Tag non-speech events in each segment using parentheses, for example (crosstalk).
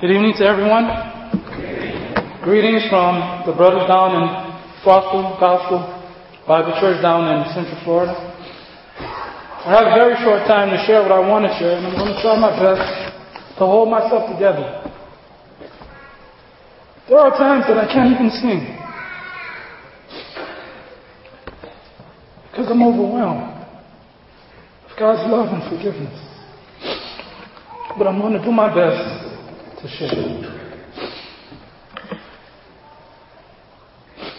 Good evening to everyone. Greetings from the brothers down in Gospel, Gospel Bible Church down in Central Florida. I have a very short time to share what I want to share, and I'm going to try my best to hold myself together. There are times that I can't even sing because I'm overwhelmed with God's love and forgiveness. But I'm going to do my best to share.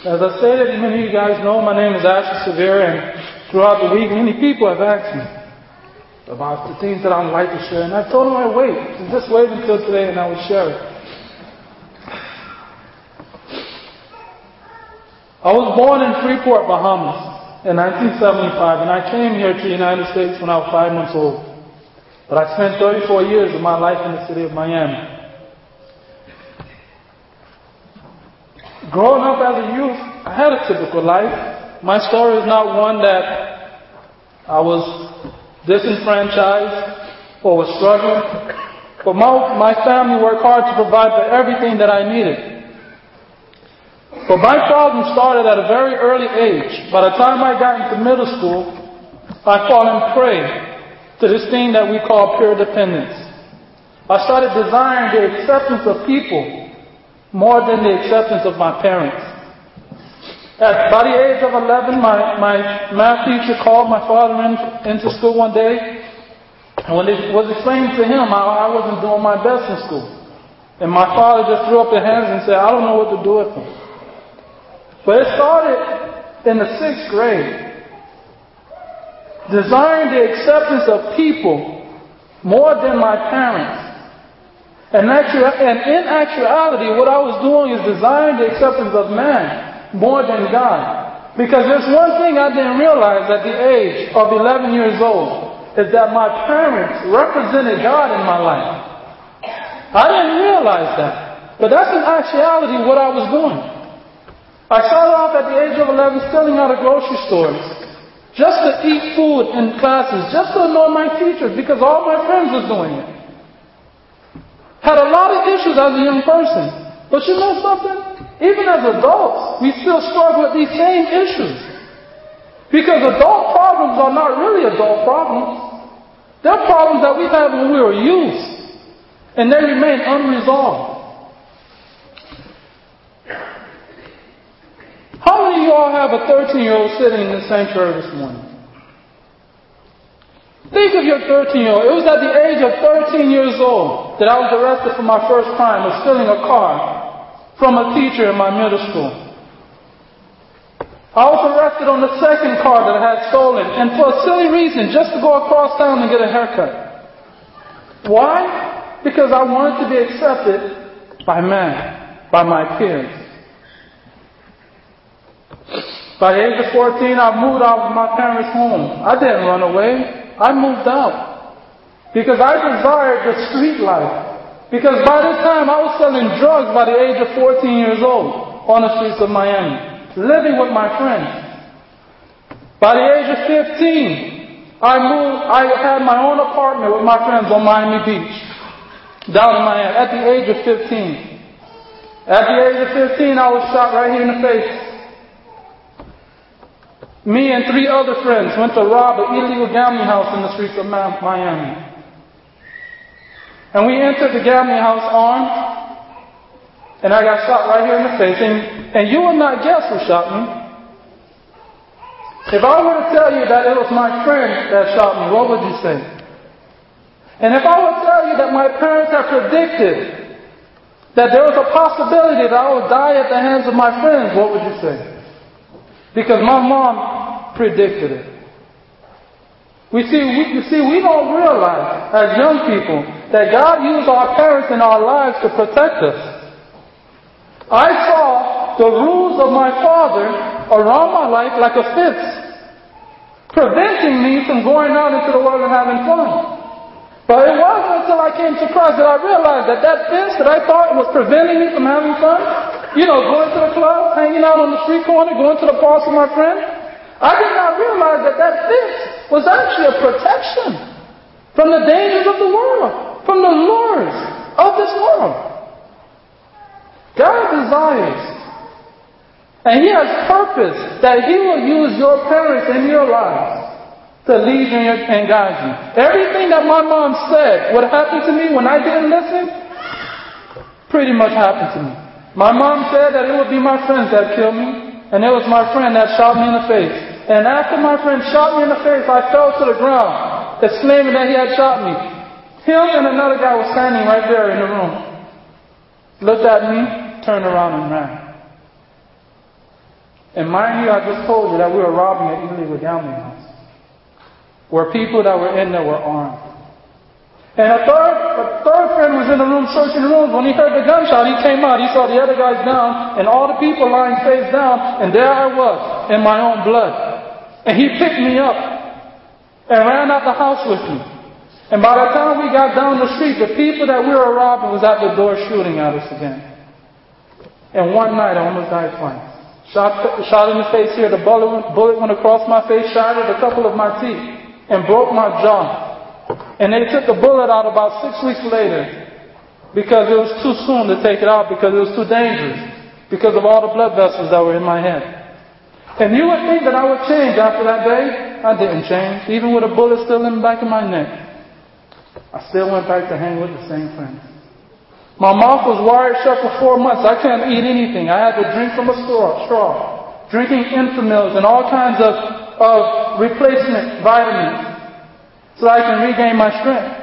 As I stated, many of you guys know my name is Ashley Severe, and throughout the week, many people have asked me about the things that I'd like to share, and I told them I'd wait, just wait until today, and I will share it. I was born in Freeport, Bahamas in 1975, and I came here to the United States when I was five months old. But I spent 34 years of my life in the city of Miami. Growing up as a youth, I had a typical life. My story is not one that I was disenfranchised or was struggling, but my, my family worked hard to provide for everything that I needed. But my problem started at a very early age. By the time I got into middle school, I fallen prey to this thing that we call peer dependence. I started desiring the acceptance of people more than the acceptance of my parents. At by the age of 11, my, my math teacher called my father in, into school one day, and when it was explained to him how I wasn't doing my best in school, and my father just threw up his hands and said, I don't know what to do with him. But it started in the sixth grade. Desiring the acceptance of people more than my parents and, in actuality, what I was doing is desiring the acceptance of man more than God. Because there's one thing I didn't realize at the age of 11 years old is that my parents represented God in my life. I didn't realize that. But that's in actuality what I was doing. I started off at the age of 11 stealing out of grocery stores just to eat food in classes, just to annoy my teachers because all my friends were doing it. Had a lot of issues as a young person. But you know something? Even as adults, we still struggle with these same issues. Because adult problems are not really adult problems. They're problems that we had when we were youth. And they remain unresolved. How many of you all have a 13 year old sitting in the sanctuary this morning? Think of your 13 year old. It was at the age of 13 years old that I was arrested for my first crime of stealing a car from a teacher in my middle school. I was arrested on the second car that I had stolen and for a silly reason, just to go across town and get a haircut. Why? Because I wanted to be accepted by man, by my peers. By the age of 14, I moved out of my parents' home. I didn't run away. I moved out because I desired the street life. Because by this time I was selling drugs by the age of 14 years old on the streets of Miami, living with my friends. By the age of 15, I moved, I had my own apartment with my friends on Miami Beach, down in Miami, at the age of 15. At the age of 15, I was shot right here in the face me and three other friends went to rob an illegal gambling house in the streets of Miami. And we entered the gambling house armed, and I got shot right here in the face. And, and you would not guess who shot me. If I were to tell you that it was my friend that shot me, what would you say? And if I were to tell you that my parents had predicted that there was a possibility that I would die at the hands of my friends, what would you say? Because my mom predicted it. We see, we, you see, we don't realize as young people that God used our parents in our lives to protect us. I saw the rules of my father around my life like a fence, preventing me from going out into the world and having fun. But it wasn't until I came to Christ that I realized that that fence that I thought was preventing me from having fun, you know, going to the club, hanging out on the street corner, going to the parks with my friend, I did not realize that that fence was actually a protection from the dangers of the world, from the lures of this world. God desires. And He has purpose that He will use your parents in your lives to lead you and guide you. Everything that my mom said would happen to me when I didn't listen, pretty much happened to me. My mom said that it would be my friends that killed me, and it was my friend that shot me in the face. And after my friend shot me in the face, I fell to the ground, exclaiming that he had shot me. Him and another guy was standing right there in the room. Looked at me, turned around and ran. And mind you, I just told you that we were robbing an illegal gambling house. Where people that were in there were armed. And a third, a third friend was in the room searching the rooms. When he heard the gunshot, he came out. He saw the other guys down and all the people lying face down. And there I was in my own blood. And he picked me up and ran out the house with me. And by the time we got down the street, the people that we were robbing was at the door shooting at us again. And one night I almost died twice. Shot, shot in the face here. The bullet, bullet went across my face, shattered a couple of my teeth, and broke my jaw. And they took the bullet out about six weeks later because it was too soon to take it out because it was too dangerous because of all the blood vessels that were in my head. And you would think that I would change after that day. I didn't change. Even with a bullet still in the back of my neck. I still went back to hang with the same friends. My mouth was wired shut for four months. I couldn't eat anything. I had to drink from a straw, straw drinking Enfamils and all kinds of, of replacement vitamins so I can regain my strength.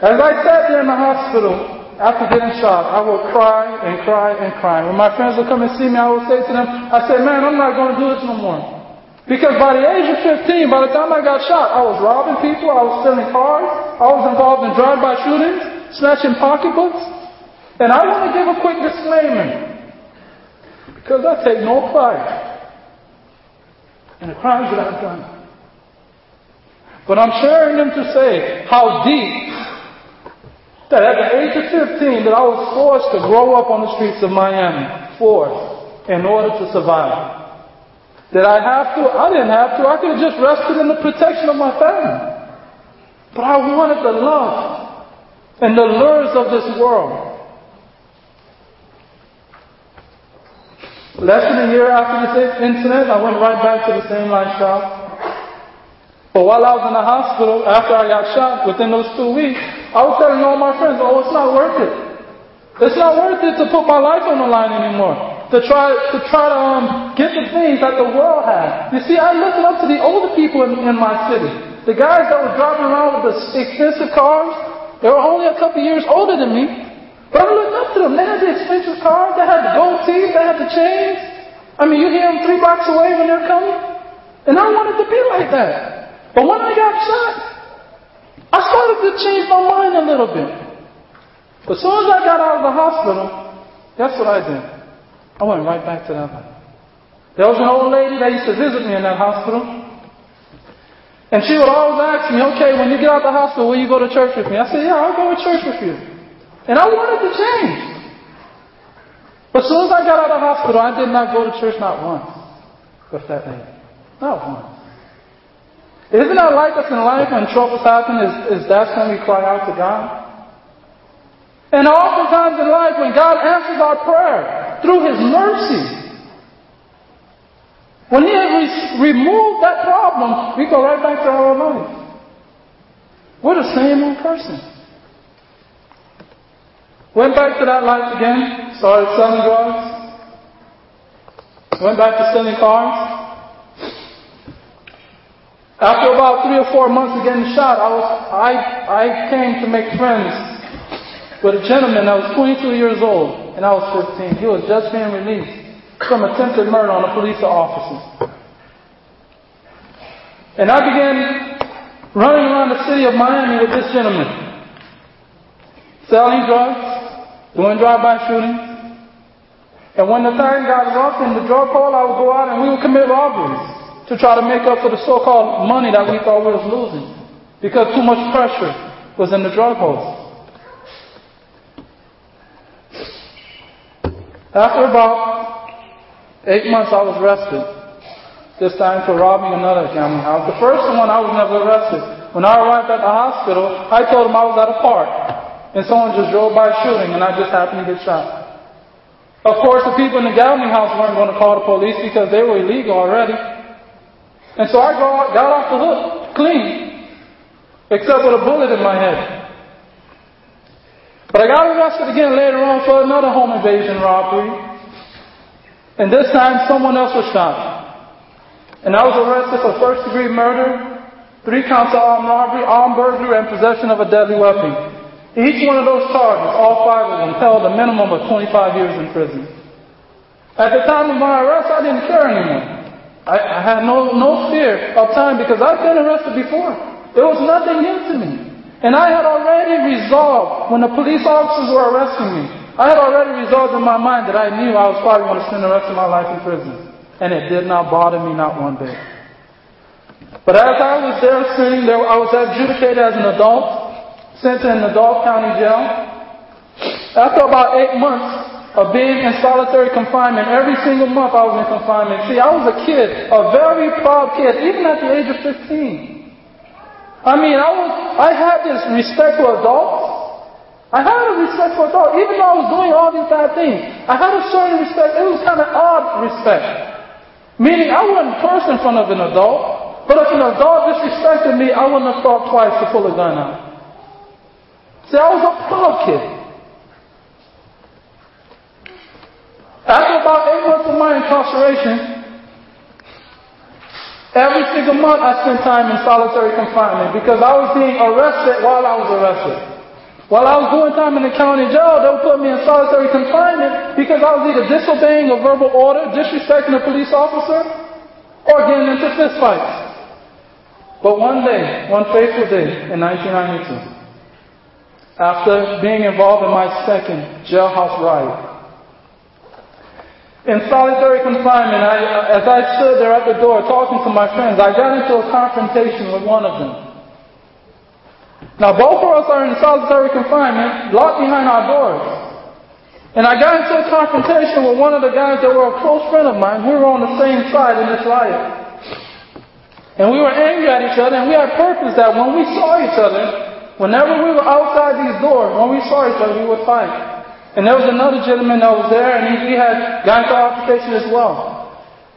As I sat there in the hospital after getting shot, I would cry and cry and cry. When my friends would come and see me, I would say to them, I said, man, I'm not going to do this no more. Because by the age of 15, by the time I got shot, I was robbing people, I was stealing cars, I was involved in drive-by shootings, snatching pocketbooks. And I want to give a quick disclaimer. Because I take no pride in the crimes that I've done. But I'm sharing them to say how deep that at the age of 15 that I was forced to grow up on the streets of Miami, forced, in order to survive. Did I have to? I didn't have to. I could have just rested in the protection of my family. But I wanted the love and the lures of this world. Less than a year after this incident, I went right back to the same lifestyle. But while I was in the hospital, after I got shot, within those two weeks, I was telling all my friends, oh, it's not worth it. It's not worth it to put my life on the line anymore. To try to try to um, get the things that the world has. You see, I looked up to the older people in, in my city. The guys that were driving around with the expensive cars, they were only a couple years older than me. But I looked up to them. They had the expensive cars, they had the gold teeth, they had the chains. I mean, you hear them three blocks away when they're coming. And I wanted to be like that. But when I got shot, I started to change my mind a little bit. As soon as I got out of the hospital, guess what I did? I went right back to that life. There was an old lady that used to visit me in that hospital. And she would always ask me, okay, when you get out of the hospital, will you go to church with me? I said, yeah, I'll go to church with you. And I wanted to change. But as soon as I got out of the hospital, I did not go to church not once with that lady. Not once. Isn't that like us in life when troubles happen? Is, is that's when we cry out to God? And oftentimes in life, when God answers our prayer through His mercy, when He has re- removed that problem, we go right back to our life. We're the same old person. Went back to that life again, started selling drugs, went back to selling cars, after about three or four months of getting shot, I, was, I, I came to make friends with a gentleman that was 22 years old, and I was 15. He was just being released from attempted murder on a police officer. And I began running around the city of Miami with this gentleman, selling drugs, doing drive-by shootings. And when the time got rough in the drug hole, I would go out and we would commit robberies to try to make up for the so-called money that we thought we was losing because too much pressure was in the drug holes. After about eight months, I was arrested. This time for robbing another gambling house. The first one, I was never arrested. When I arrived at the hospital, I told them I was at a park, and someone just drove by shooting, and I just happened to get shot. Of course, the people in the Galilee house weren't going to call the police because they were illegal already. And so I got, got off the hook clean, except with a bullet in my head. But I got arrested again later on for another home invasion robbery. And this time someone else was shot. And I was arrested for first degree murder, three counts of armed robbery, armed burglary, and possession of a deadly weapon. Each one of those charges, all five of them, held a minimum of 25 years in prison. At the time of my arrest, I didn't care anymore. I, I had no, no fear of time because I've been arrested before. There was nothing new to me. And I had already resolved, when the police officers were arresting me, I had already resolved in my mind that I knew I was probably going to spend the rest of my life in prison. And it did not bother me not one bit. But as I was there sitting there, I was adjudicated as an adult, sent to an adult county jail. After about eight months, of being in solitary confinement. Every single month I was in confinement. See, I was a kid, a very proud kid, even at the age of 15. I mean, I was, I had this respect for adults. I had a respect for adults, even though I was doing all these bad things. I had a certain respect. It was kind of odd respect. Meaning, I wouldn't curse in front of an adult, but if an adult disrespected me, I wouldn't have thought twice to pull a gun out. See, I was a proud kid. After about eight months of my incarceration, every single month I spent time in solitary confinement because I was being arrested while I was arrested. While I was doing time in the county jail, they would put me in solitary confinement because I was either disobeying a verbal order, disrespecting a police officer, or getting into fistfights. But one day, one fateful day in 1992, after being involved in my second jailhouse riot, in solitary confinement, I, as I stood there at the door talking to my friends, I got into a confrontation with one of them. Now, both of us are in solitary confinement, locked behind our doors. And I got into a confrontation with one of the guys that were a close friend of mine. We were on the same side in this riot. And we were angry at each other, and we had purpose that when we saw each other, whenever we were outside these doors, when we saw each other, we would fight. And there was another gentleman that was there, and he, he had gone through application as well.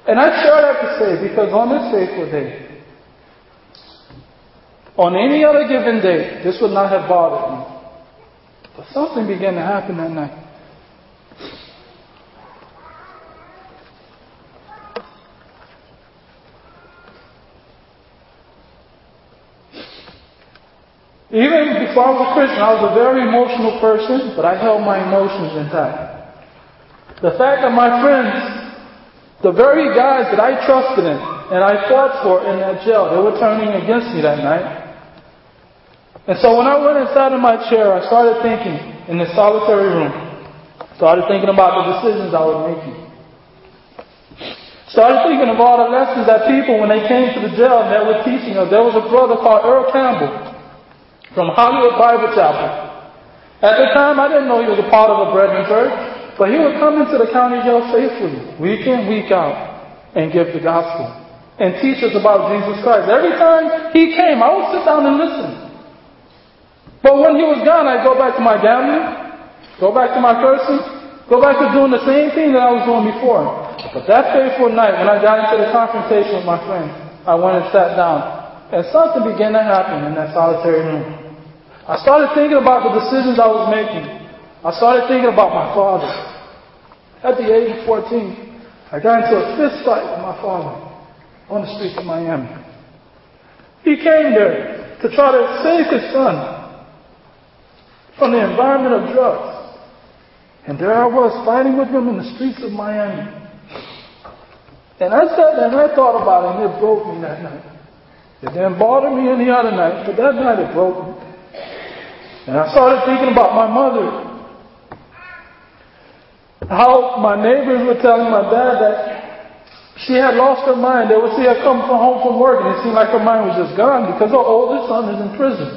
And I that to say because on this fateful day, on any other given day, this would not have bothered me. But something began to happen that night. Even before I was a Christian, I was a very emotional person, but I held my emotions intact. The fact that my friends, the very guys that I trusted in and I fought for in that jail, they were turning against me that night. And so when I went inside of my chair, I started thinking in this solitary room. Started thinking about the decisions I was making. Started thinking of all the lessons that people, when they came to the jail they were teaching us. There was a brother called Earl Campbell from Hollywood Bible Chapel. At the time, I didn't know he was a part of a brethren church, but he would come into the county jail faithfully, week in, week out, and give the gospel and teach us about Jesus Christ. Every time he came, I would sit down and listen. But when he was gone, I'd go back to my gambling, go back to my cursing, go back to doing the same thing that I was doing before. But that fateful night, when I got into the confrontation with my friends, I went and sat down. And something began to happen in that solitary room. I started thinking about the decisions I was making. I started thinking about my father. At the age of 14, I got into a fist fight with my father on the streets of Miami. He came there to try to save his son from the environment of drugs. And there I was fighting with him in the streets of Miami. And I sat there and I thought about it and it broke me that night. It didn't bother me any other night, but that night it broke me. And I started thinking about my mother. How my neighbors were telling my dad that she had lost her mind. They would see her come from home from work and it seemed like her mind was just gone because her oldest son is in prison.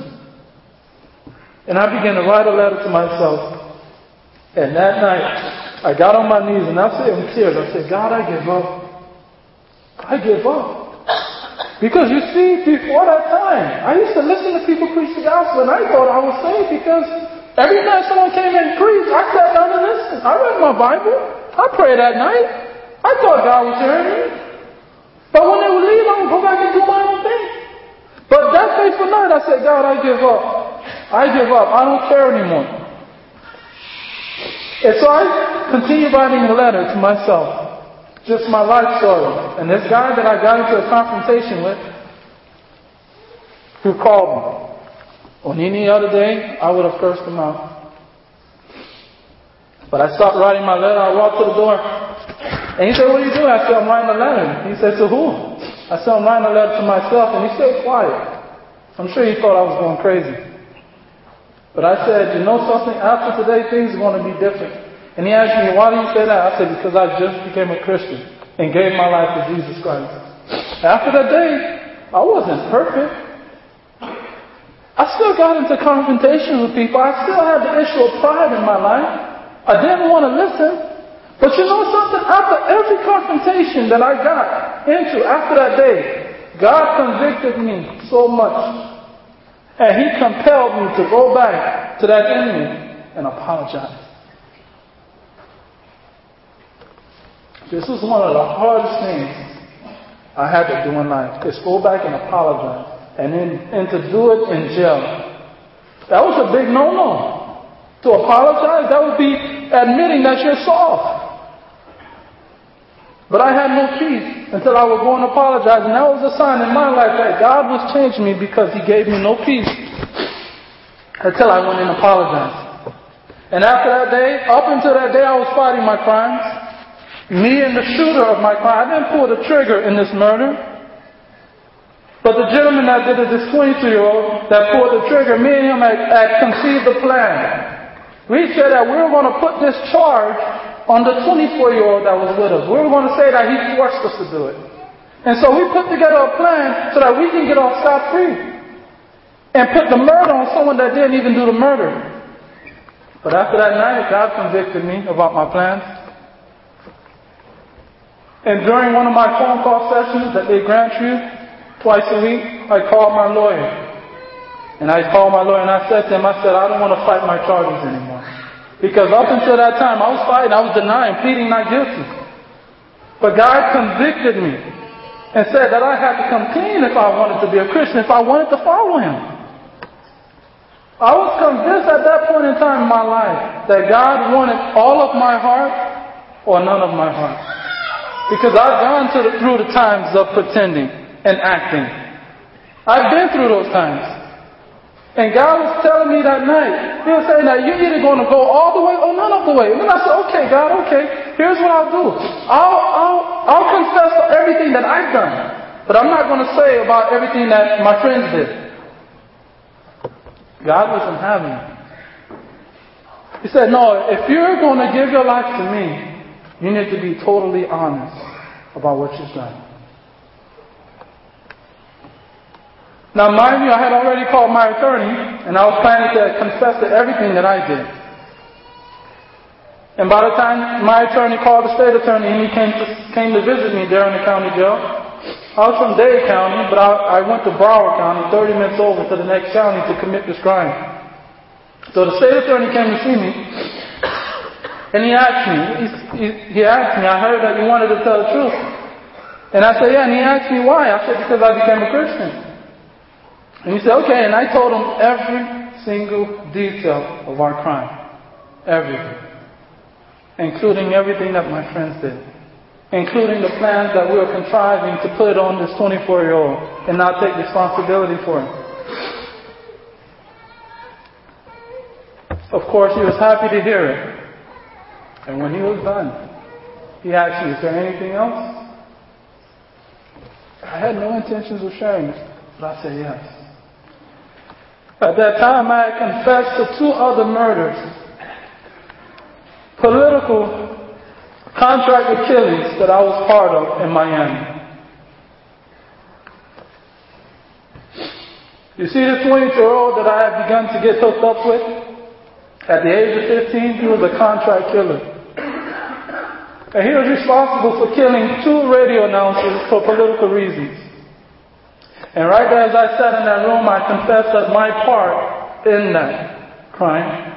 And I began to write a letter to myself. And that night, I got on my knees and I said in tears, I said, God, I give up. I give up. Because you see, before that time, I used to listen to people preach the gospel and I thought I was saved because every time someone came in and preached, I sat down and listened. I read my Bible. I prayed at night. I thought God was hearing me. But when they would leave, I would go back and do my own thing. But that faithful night, I said, God, I give up. I give up. I don't care anymore. And so I continued writing a letter to myself. Just my life story. And this guy that I got into a confrontation with, who called me. On any other day, I would have cursed him out. But I stopped writing my letter. I walked to the door. And he said, What are you doing? I said, I'm writing a letter. He said, To who? I said, I'm writing a letter to myself. And he stayed quiet. I'm sure he thought I was going crazy. But I said, You know something? After today, things are going to be different. And he asked me, Why do you say that? I said, Because I just became a Christian and gave my life to Jesus Christ. After that day, I wasn't perfect. I still got into confrontation with people. I still had the issue of pride in my life. I didn't want to listen. But you know something? After every confrontation that I got into after that day, God convicted me so much. And He compelled me to go back to that enemy and apologize. This was one of the hardest things I had to do in life, is go back and apologize and, in, and to do it in jail. That was a big no-no. To apologize, that would be admitting that you're soft. But I had no peace until I would go and apologize. And that was a sign in my life that God was changing me because He gave me no peace until I went and apologized. And after that day, up until that day, I was fighting my crimes. Me and the shooter of my crime. I didn't pull the trigger in this murder. But the gentleman that did it, this 22 year old that pulled the trigger, me and him had, had conceived the plan. We said that we were going to put this charge on the 24 year old that was with us. We were going to say that he forced us to do it. And so we put together a plan so that we can get off scot free. And put the murder on someone that didn't even do the murder. But after that night, God convicted me about my plans. And during one of my phone call sessions that they grant you, Twice a week, I called my lawyer. And I called my lawyer and I said to him, I said, I don't want to fight my charges anymore. Because up until that time, I was fighting, I was denying, pleading not guilty. But God convicted me and said that I had to come clean if I wanted to be a Christian, if I wanted to follow Him. I was convinced at that point in time in my life that God wanted all of my heart or none of my heart. Because I've gone the, through the times of pretending and acting. I've been through those times. And God was telling me that night, He was saying that you're either going to go all the way or none of the way. And then I said, okay, God, okay, here's what I'll do. I'll, I'll, I'll confess everything that I've done. But I'm not going to say about everything that my friends did. God wasn't having it. He said, no, if you're going to give your life to me, you need to be totally honest about what you've done. Now, mind you, I had already called my attorney, and I was planning to confess to everything that I did. And by the time my attorney called the state attorney and he came to, came to visit me there in the county jail, I was from Dade County, but I, I went to Broward County, 30 minutes over to the next county to commit this crime. So the state attorney came to see me, and he asked me, he, he, asked me, I heard that you wanted to tell the truth. And I said, yeah, and he asked me why. I said, because I became a Christian. And he said, okay, and I told him every single detail of our crime. Everything. Including everything that my friends did. Including the plans that we were contriving to put on this 24 year old and not take responsibility for it. Of course, he was happy to hear it. And when he was done, he asked me, Is there anything else? I had no intentions of sharing but I said yes. At that time, I had confessed to two other murders political contract killings that I was part of in Miami. You see, the 20 year old that I had begun to get hooked up with, at the age of 15, he was a contract killer. And he was responsible for killing two radio announcers for political reasons. And right there, as I sat in that room, I confessed that my part in that crime.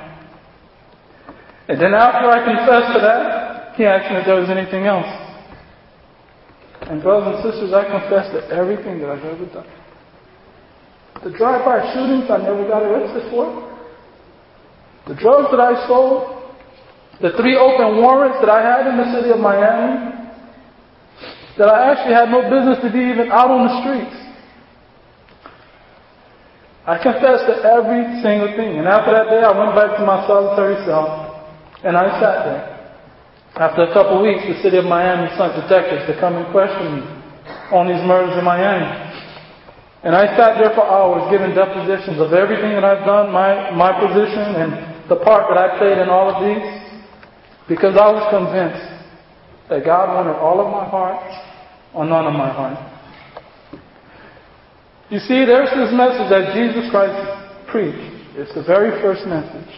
And then after I confessed to that, he asked me if there was anything else. And brothers and sisters, I confess to everything that I've ever done. The drive-by shootings I never got arrested for. The drugs that I sold. The three open warrants that I had in the city of Miami. That I actually had no business to be even out on the streets. I confessed to every single thing. And after that day, I went back to my solitary cell and I sat there. After a couple of weeks, the city of Miami sent detectives to come and question me on these murders in Miami. And I sat there for hours giving depositions of everything that I've done, my, my position, and the part that I played in all of these, because I was convinced that God wanted all of my heart or none of my heart. You see, there's this message that Jesus Christ preached. It's the very first message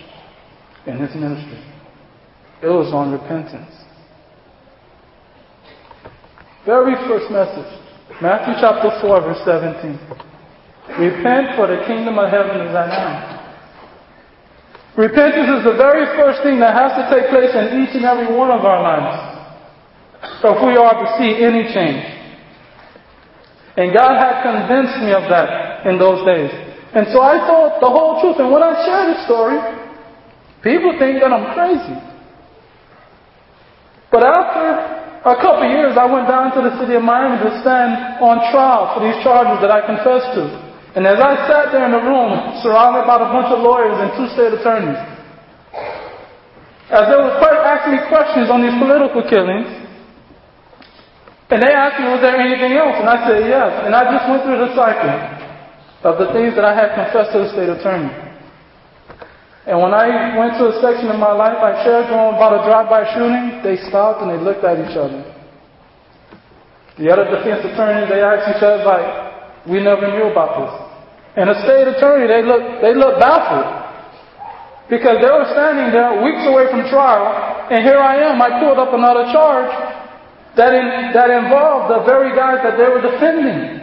in his ministry. It was on repentance. Very first message. Matthew chapter 4, verse 17. Repent, for the kingdom of heaven is at hand. Repentance is the very first thing that has to take place in each and every one of our lives. If we are to see any change. And God had convinced me of that in those days. And so I told the whole truth. And when I share this story, people think that I'm crazy. But after a couple years, I went down to the city of Miami to stand on trial for these charges that I confessed to. And as I sat there in the room, surrounded by a bunch of lawyers and two state attorneys, as they were asking me questions on these political killings, and they asked me, was there anything else? And I said, yes. And I just went through the cycle of the things that I had confessed to the state attorney. And when I went to a section of my life, I shared with them about a drive-by shooting. They stopped and they looked at each other. The other defense attorneys, they asked each other, like, we never knew about this. And the state attorney, they looked, they looked baffled. Because they were standing there weeks away from trial, and here I am, I pulled up another charge, that, in, that involved the very guys that they were defending.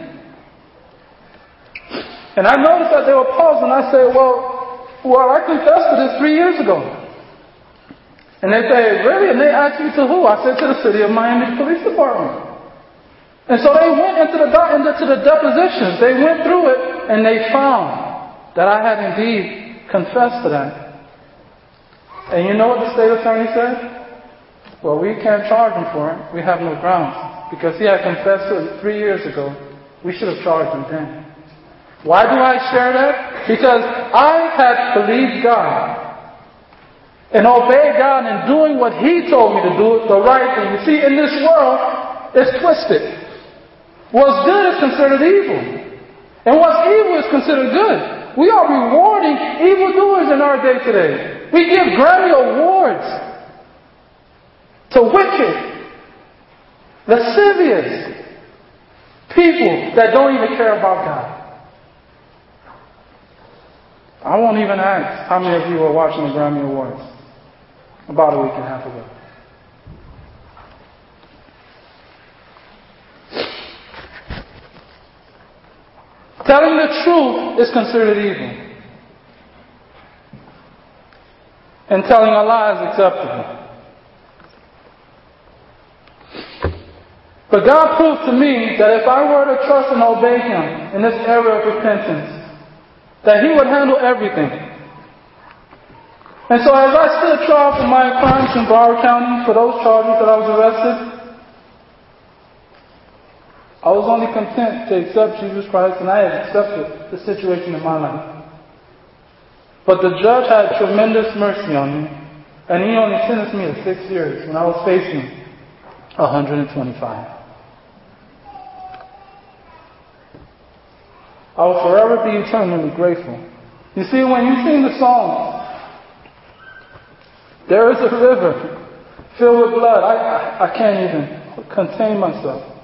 And I noticed that they were pausing. I said, well, well, I confessed to this three years ago. And they say, really? And they asked me to who? I said, to the city of Miami Police Department. And so they went into the, into the depositions. They went through it and they found that I had indeed confessed to that. And you know what the state attorney said? Well, we can't charge him for it. We have no grounds. Because he had confessed to it three years ago. We should have charged him then. Why do I share that? Because I had believed God and obeyed God in doing what He told me to do, the right thing. You see, in this world, it's twisted. What's good is considered evil. And what's evil is considered good. We are rewarding evildoers in our day today. We give Grammy Awards to wicked, lascivious people that don't even care about God. I won't even ask how many of you were watching the Grammy Awards about a week and a half ago. Telling the truth is considered evil. And telling a lie is acceptable. But God proved to me that if I were to trust and obey Him in this era of repentance, that He would handle everything. And so as I stood trial for my crimes in Broward County for those charges that I was arrested, I was only content to accept Jesus Christ and I had accepted the situation in my life. But the judge had tremendous mercy on me and he only sentenced me to six years when I was facing 125. I will forever be eternally grateful. You see, when you sing the song, there is a river filled with blood. I, I, I can't even contain myself.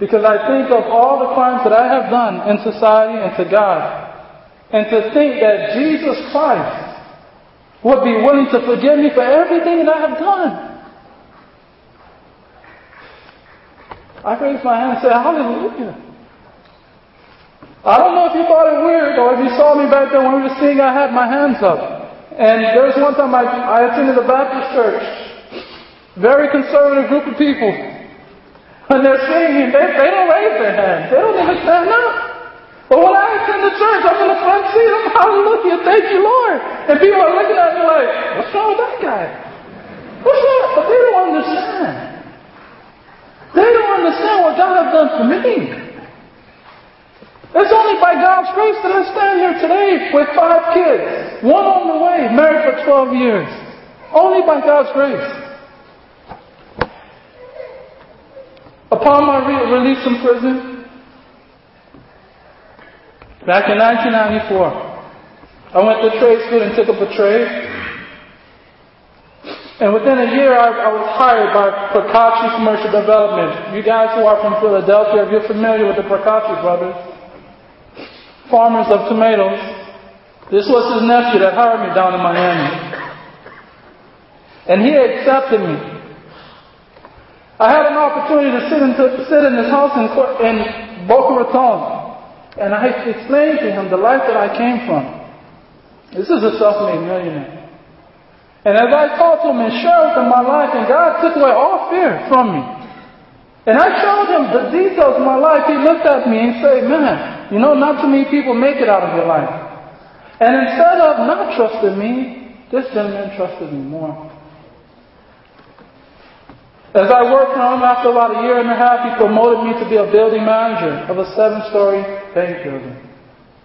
Because I think of all the crimes that I have done in society and to God. And to think that Jesus Christ would be willing to forgive me for everything that I have done. I raise my hand and say, Hallelujah. I don't know if you thought it weird or if you saw me back there when we were singing, I had my hands up. And there was one time I, I attended a Baptist church very conservative group of people. When they're singing, they, they don't raise their hands. They don't even stand up. But when I attend the church, I'm in the front seat. I'm hallelujah, thank you, Lord. And people are looking at me like, what's wrong with that guy? What's wrong? But they don't understand. They don't understand what God has done for me. It's only by God's grace that I stand here today with five kids, one on the way, married for 12 years. Only by God's grace. Upon my re- release from prison, back in 1994, I went to trade school and took up a trade. And within a year, I, I was hired by Procacci Commercial Development. You guys who are from Philadelphia, if you're familiar with the Procacci brothers, farmers of tomatoes. This was his nephew that hired me down in Miami. And he accepted me. I had an opportunity to sit sit in his house in, in Boca Raton. And I explained to him the life that I came from. This is a self-made millionaire. And as I talked to him and shared with him my life, and God took away all fear from me. And I showed him the details of my life. He looked at me and said, man, you know, not too many people make it out of your life. And instead of not trusting me, this gentleman trusted me more. As I worked him, after about a year and a half, he promoted me to be a building manager of a seven-story bank building.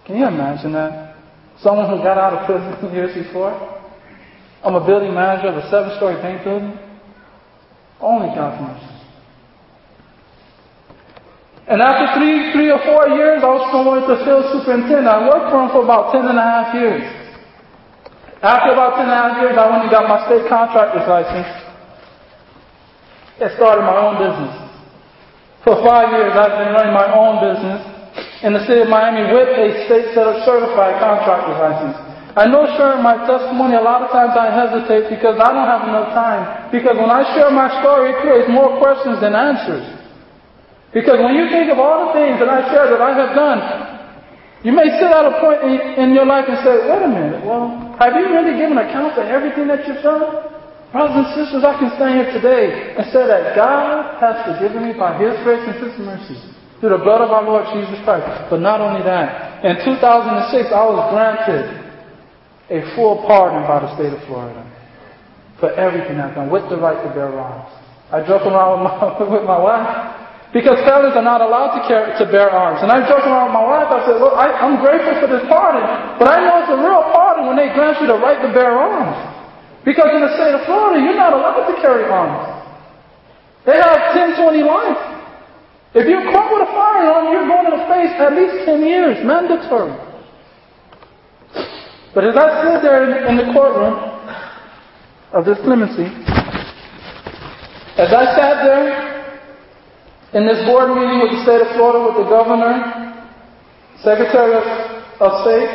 Can you imagine that? Someone who got out of prison (laughs) years before? I'm a building manager of a seven-story bank building? Only God's. And after three, three or four years, I was promoted to field superintendent. I worked for him for about ten and a half years. After about ten and a half years, I went and got my state contractor's license and started my own business. For five years, I've been running my own business in the city of Miami with a state set of certified contractor's license. I know sharing my testimony, a lot of times I hesitate because I don't have enough time. Because when I share my story, it creates more questions than answers. Because when you think of all the things that I share that I have done, you may sit at a point in, in your life and say, wait a minute, well, have you really given account for everything that you've done? Brothers and sisters, I can stand here today and say that God has forgiven me by His grace and His mercy through the blood of our Lord Jesus Christ. But not only that, in 2006, I was granted a full pardon by the state of Florida for everything I've done with the right to bear arms. I joke around with my, (laughs) with my wife because felons are not allowed to, carry, to bear arms. And I joke around with my wife, I said, look, I, I'm grateful for this pardon, but I know it's a real pardon when they grant you the right to bear arms. Because in the state of Florida, you're not allowed to carry arms. They have 10, 20 life. If you're caught with a firearm, you're going to face at least 10 years, mandatory. But as I stood there in the courtroom of this clemency, as I sat there in this board meeting with the state of Florida, with the governor, secretary of, of state,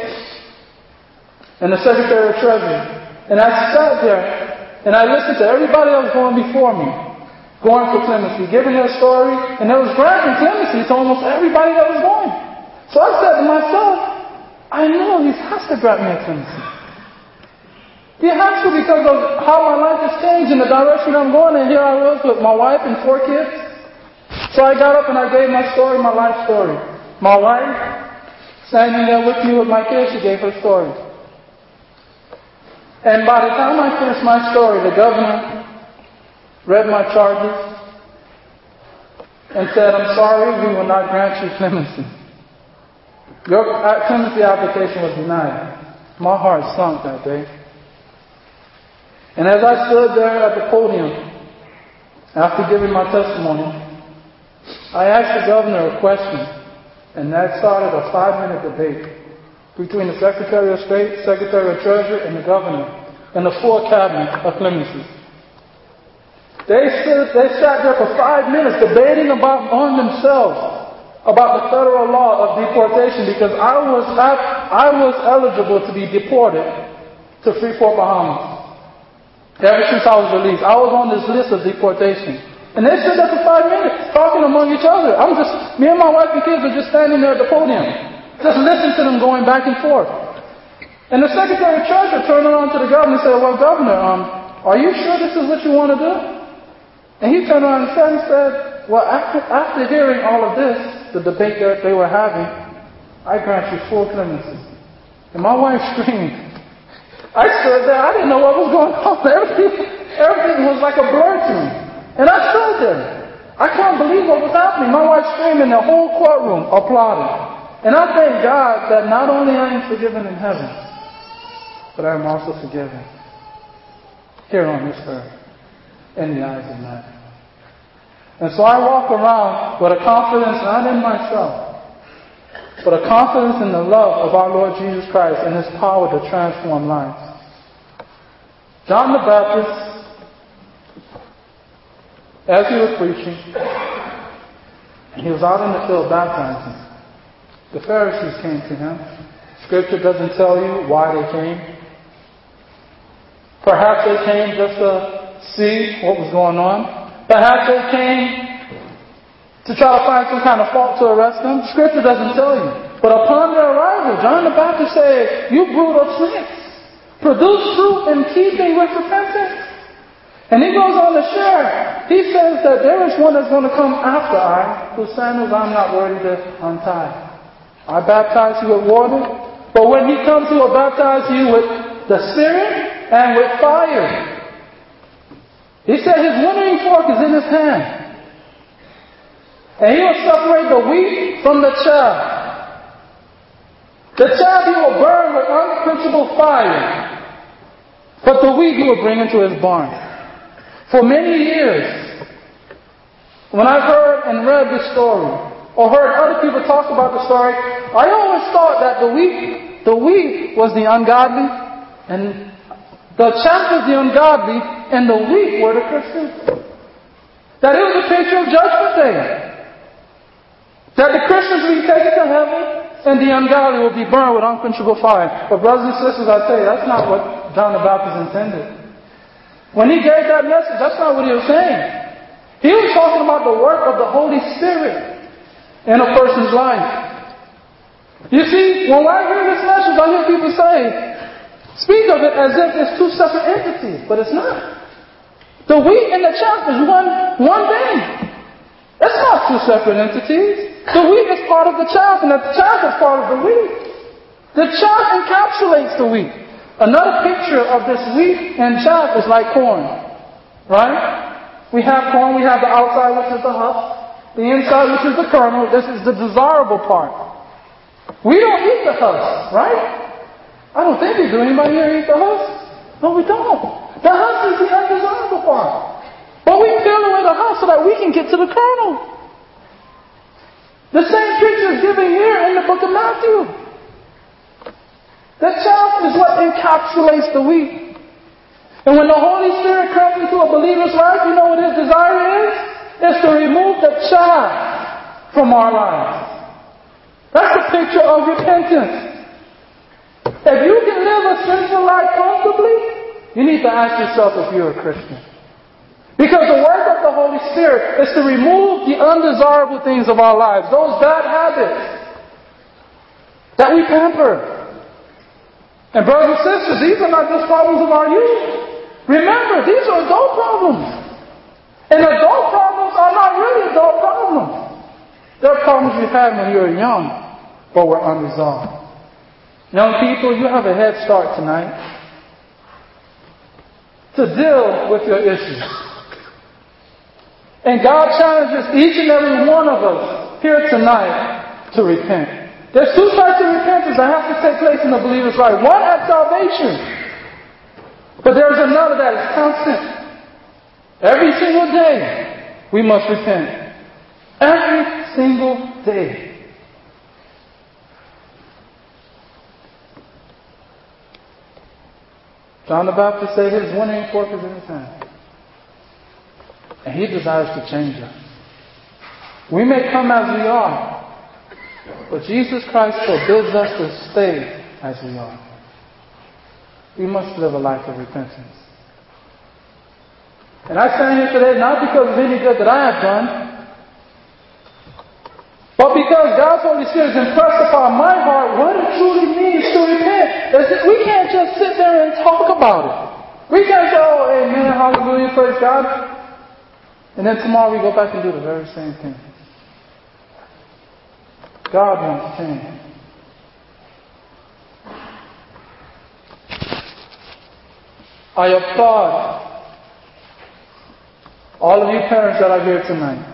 and the secretary of treasury. And I sat there and I listened to everybody that was going before me, going for clemency, giving their story, and there was granting clemency to almost everybody that was going. So I said to myself, I know he has to grant me a clemency. He has to because of how my life has changed and the direction I'm going, and here I was with my wife and four kids. So I got up and I gave my story, my life story. My wife, standing there with me with my kids, she gave her story. And by the time I finished my story, the governor read my charges and said, I'm sorry, we will not grant you clemency. Your uh, clemency application was denied. My heart sunk that day. And as I stood there at the podium, after giving my testimony, I asked the governor a question, and that started a five-minute debate between the Secretary of State, Secretary of Treasury, and the governor, and the full cabinet of clemency. They, stood, they sat there for five minutes debating about on themselves about the federal law of deportation because I was I was eligible to be deported to Freeport, Bahamas. Ever since I was released, I was on this list of deportation. And they stood there for five minutes talking among each other. I'm just, me and my wife and kids are just standing there at the podium, just listen to them going back and forth. And the Secretary of Treasury turned around to the governor and said, well, Governor, um, are you sure this is what you want to do? And he turned around and said, well, after, after hearing all of this, the debate that they were having, I grant you full clemency. And my wife (laughs) screamed. I stood there. I didn't know what was going on. (laughs) Everything, everything was like a blur to me. And I stood there. I can't believe what was happening. My wife screamed, screaming, the whole courtroom applauded. And I thank God that not only I am forgiven in heaven, but I am also forgiven here on this earth in the eyes of men. And so I walk around with a confidence not in myself, but a confidence in the love of our Lord Jesus Christ and His power to transform lives. John the Baptist, as he was preaching, he was out in the field baptizing. The Pharisees came to him. Scripture doesn't tell you why they came. Perhaps they came just to see what was going on. Perhaps they came to try to find some kind of fault to arrest them. Scripture doesn't tell you. But upon their arrival, John the Baptist said, You brood of snakes, produce fruit in keeping with repentance. And he goes on to share. He says that there is one that's going to come after I, whose sandals I'm not worthy to untie. I baptize you with water, but when he comes, he will baptize you with the Spirit and with fire. He said his winnowing fork is in his hand. And he will separate the wheat from the chaff. The chaff he will burn with unquenchable fire. But the wheat he will bring into his barn. For many years, when I've heard and read this story, or heard other people talk about the story, I always thought that the weak, the wheat was the ungodly, and the was the ungodly, and the weak were the Christians. That it was a picture of judgment day. That the Christians will be taken to heaven, and the ungodly will be burned with unquenchable fire. But brothers and sisters, I tell you, that's not what John the Baptist intended. When he gave that message, that's not what he was saying. He was talking about the work of the Holy Spirit in a person's life. You see, when I hear this message, I hear people say, Speak of it as if it's two separate entities, but it's not. The wheat and the chaff is one, one thing. It's not two separate entities. The wheat is part of the chaff, and the chaff is part of the wheat. The chaff encapsulates the wheat. Another picture of this wheat and chaff is like corn. Right? We have corn, we have the outside, which is the husk, the inside, which is the kernel. This is the desirable part. We don't eat the husk, right? I don't think we do. Anybody here eat the husk? No, we don't. The husk is the undesirable part. But we peel away the husk so that we can get to the kernel. The same picture is given here in the book of Matthew. The chaff is what encapsulates the wheat. And when the Holy Spirit comes into a believer's life, you know what his desire is? It's to remove the chaff from our lives. That's the picture of repentance. If you can live a sinful life comfortably, you need to ask yourself if you're a Christian. Because the work of the Holy Spirit is to remove the undesirable things of our lives, those bad habits that we pamper. And brothers and sisters, these are not just problems of our youth. Remember, these are adult problems. And adult problems are not really adult problems. They're problems you had when you were young, but were unresolved. Young people, you have a head start tonight to deal with your issues. And God challenges each and every one of us here tonight to repent. There's two types of repentance that have to take place in the believer's life. One at salvation, but there's another that is constant. Every single day, we must repent. Every single day. John the Baptist said his winnowing fork is in his hand. And he desires to change us. We may come as we are, but Jesus Christ forbids us to stay as we are. We must live a life of repentance. And I stand here today not because of any good that I have done, but because God's Holy Spirit has impressed upon my heart what it truly means to repent, we can't just sit there and talk about it. We can't say, oh, amen, hallelujah, praise God. And then tomorrow we go back and do the very same thing. God wants change. I applaud all of you parents that are here tonight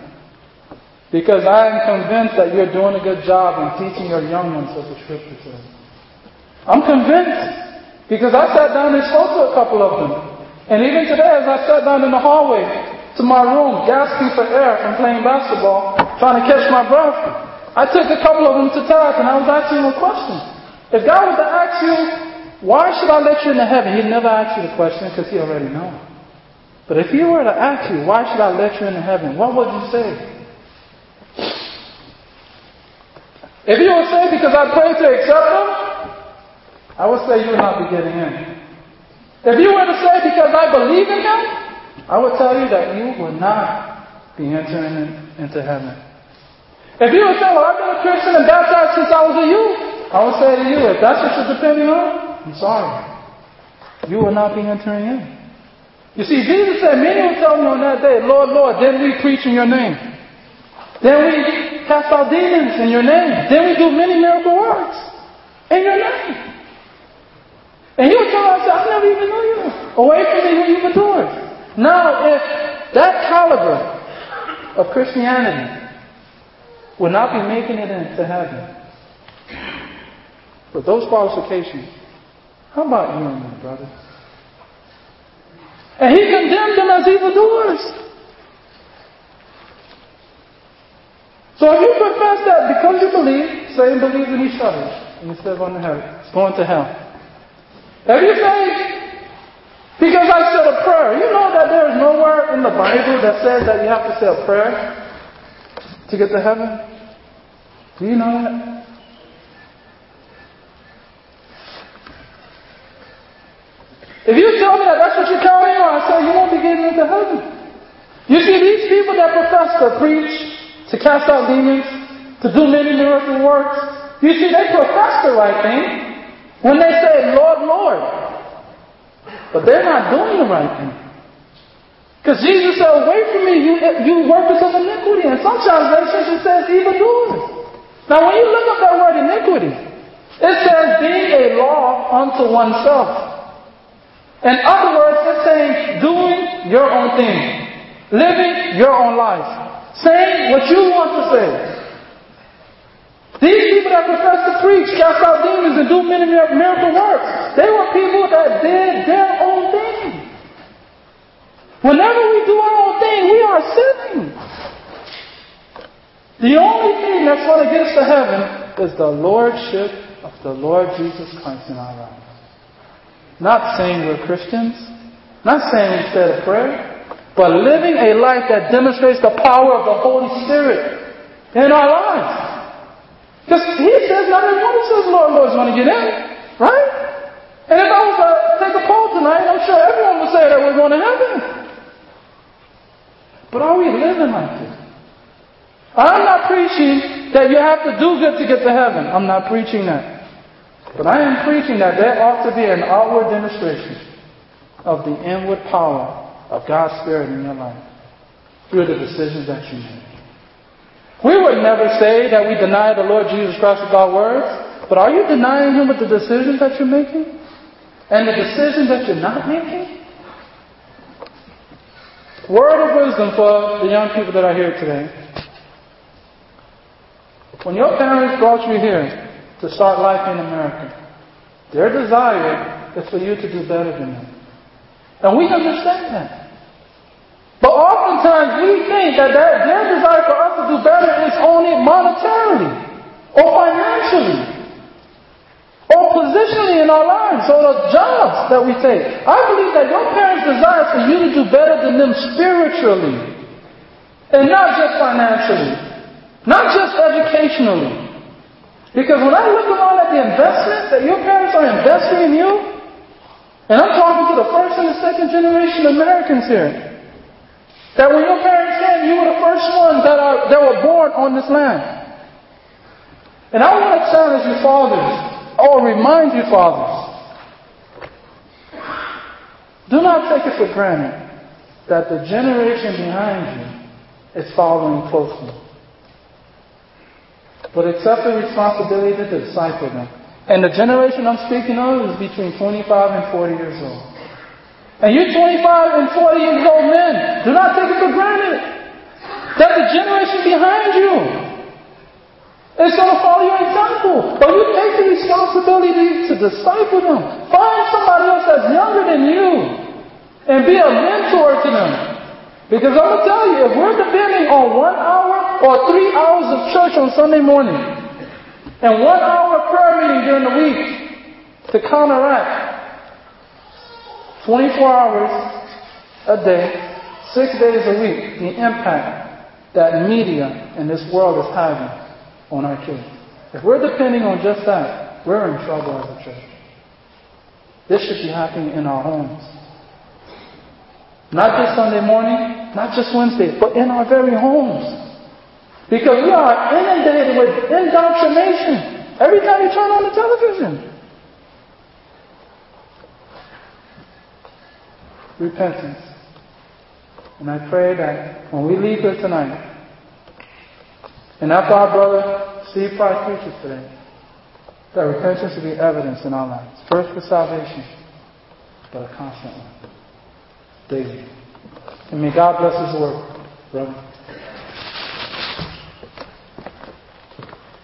because I am convinced that you're doing a good job in teaching your young ones what the scripture says. I'm convinced because I sat down and spoke to a couple of them. And even today, as I sat down in the hallway to my room, gasping for air from playing basketball, trying to catch my breath, I took a couple of them to task and I was asking them a question. If God was to ask you, why should I let you into heaven? He'd never ask you the question because he already knows. But if he were to ask you, why should I let you into heaven? What would you say? If you would say, because I prayed to accept him, I would say you would not be getting in. If you were to say, because I believe in him, I would tell you that you would not be entering in, into heaven. If you would say, well, I've been a Christian and baptized since I was a youth, I would say to you, if that's what you're depending on, I'm sorry. You will not be entering in. You see, Jesus said, many will tell me on that day, Lord, Lord, then we preach in your name. Then we cast out demons in your name. Then we do many miracle works in your name. And he will tell us, I never even knew you. Away from me, who you doing? Now, if that caliber of Christianity would not be making it into heaven, with those qualifications, how about you and me, brother? And he condemned them as evildoers. So if you profess that because you believe, say and believe in each other, you step on hell, it's going to hell. If you say, because I said a prayer, you know that there is nowhere in the Bible that says that you have to say a prayer to get to heaven? Do you know that? If you tell me that that's what you're counting on, I say you won't be getting into heaven. You see, these people that profess to preach, to cast out demons, to do many miracle works, you see, they profess the right thing when they say, Lord, Lord. But they're not doing the right thing. Because Jesus said, away from me, you, you workers of iniquity. In some translations, it says evildoers. Now, when you look up that word iniquity, it says being a law unto oneself. In other words, it's saying doing your own thing, living your own life, saying what you want to say. These people that profess to preach, cast out demons, and do many miracle works, they were people that did their own thing. Whenever we do our own thing, we are sinning. The only thing that's going to get us to heaven is the Lordship of the Lord Jesus Christ in our lives. Not saying we're Christians, not saying we said a prayer, but living a life that demonstrates the power of the Holy Spirit in our lives. Because he says not everyone who says Lord, Lord is going to get in, right? And if I was to take a poll tonight, I'm sure everyone would say that we're going to heaven. But are we living like this? I'm not preaching that you have to do good to get to heaven. I'm not preaching that. But I am preaching that there ought to be an outward demonstration of the inward power of God's Spirit in your life through the decisions that you make. We would never say that we deny the Lord Jesus Christ with our words, but are you denying Him with the decisions that you're making? And the decisions that you're not making? Word of wisdom for the young people that are here today. When your parents brought you here, to start life in America. Their desire is for you to do better than them. And we understand that. But oftentimes we think that their, their desire for us to do better is only monetarily or financially or positionally in our lives or the jobs that we take. I believe that your parents' desire for you to do better than them spiritually and not just financially, not just educationally, because when I look around at the investment that your parents are investing in you, and I'm talking to the first and the second generation Americans here, that when your parents came, you were the first ones that, are, that were born on this land. And I want to challenge you fathers, or remind you fathers, do not take it for granted that the generation behind you is following closely. But accept the responsibility to disciple them. And the generation I'm speaking of is between 25 and 40 years old. And you 25 and 40 years old men, do not take it for granted that the generation behind you is going to follow your example. But you take the responsibility to disciple them. Find somebody else that's younger than you and be a mentor to them. Because I'm going to tell you, if we're depending on one hour or three hours of church on Sunday morning and one hour prayer meeting during the week to counteract 24 hours a day, six days a week, the impact that media in this world is having on our kids. If we're depending on just that, we're in trouble as a church. This should be happening in our homes. Not just Sunday morning, not just Wednesday, but in our very homes. Because we are inundated with indoctrination every time you turn on the television. Repentance. And I pray that when we leave here tonight, and after our brother Steve Price preaches today, that repentance will be evidence in our lives. First for salvation, but a constant one. Daily. And may God bless His word, brother.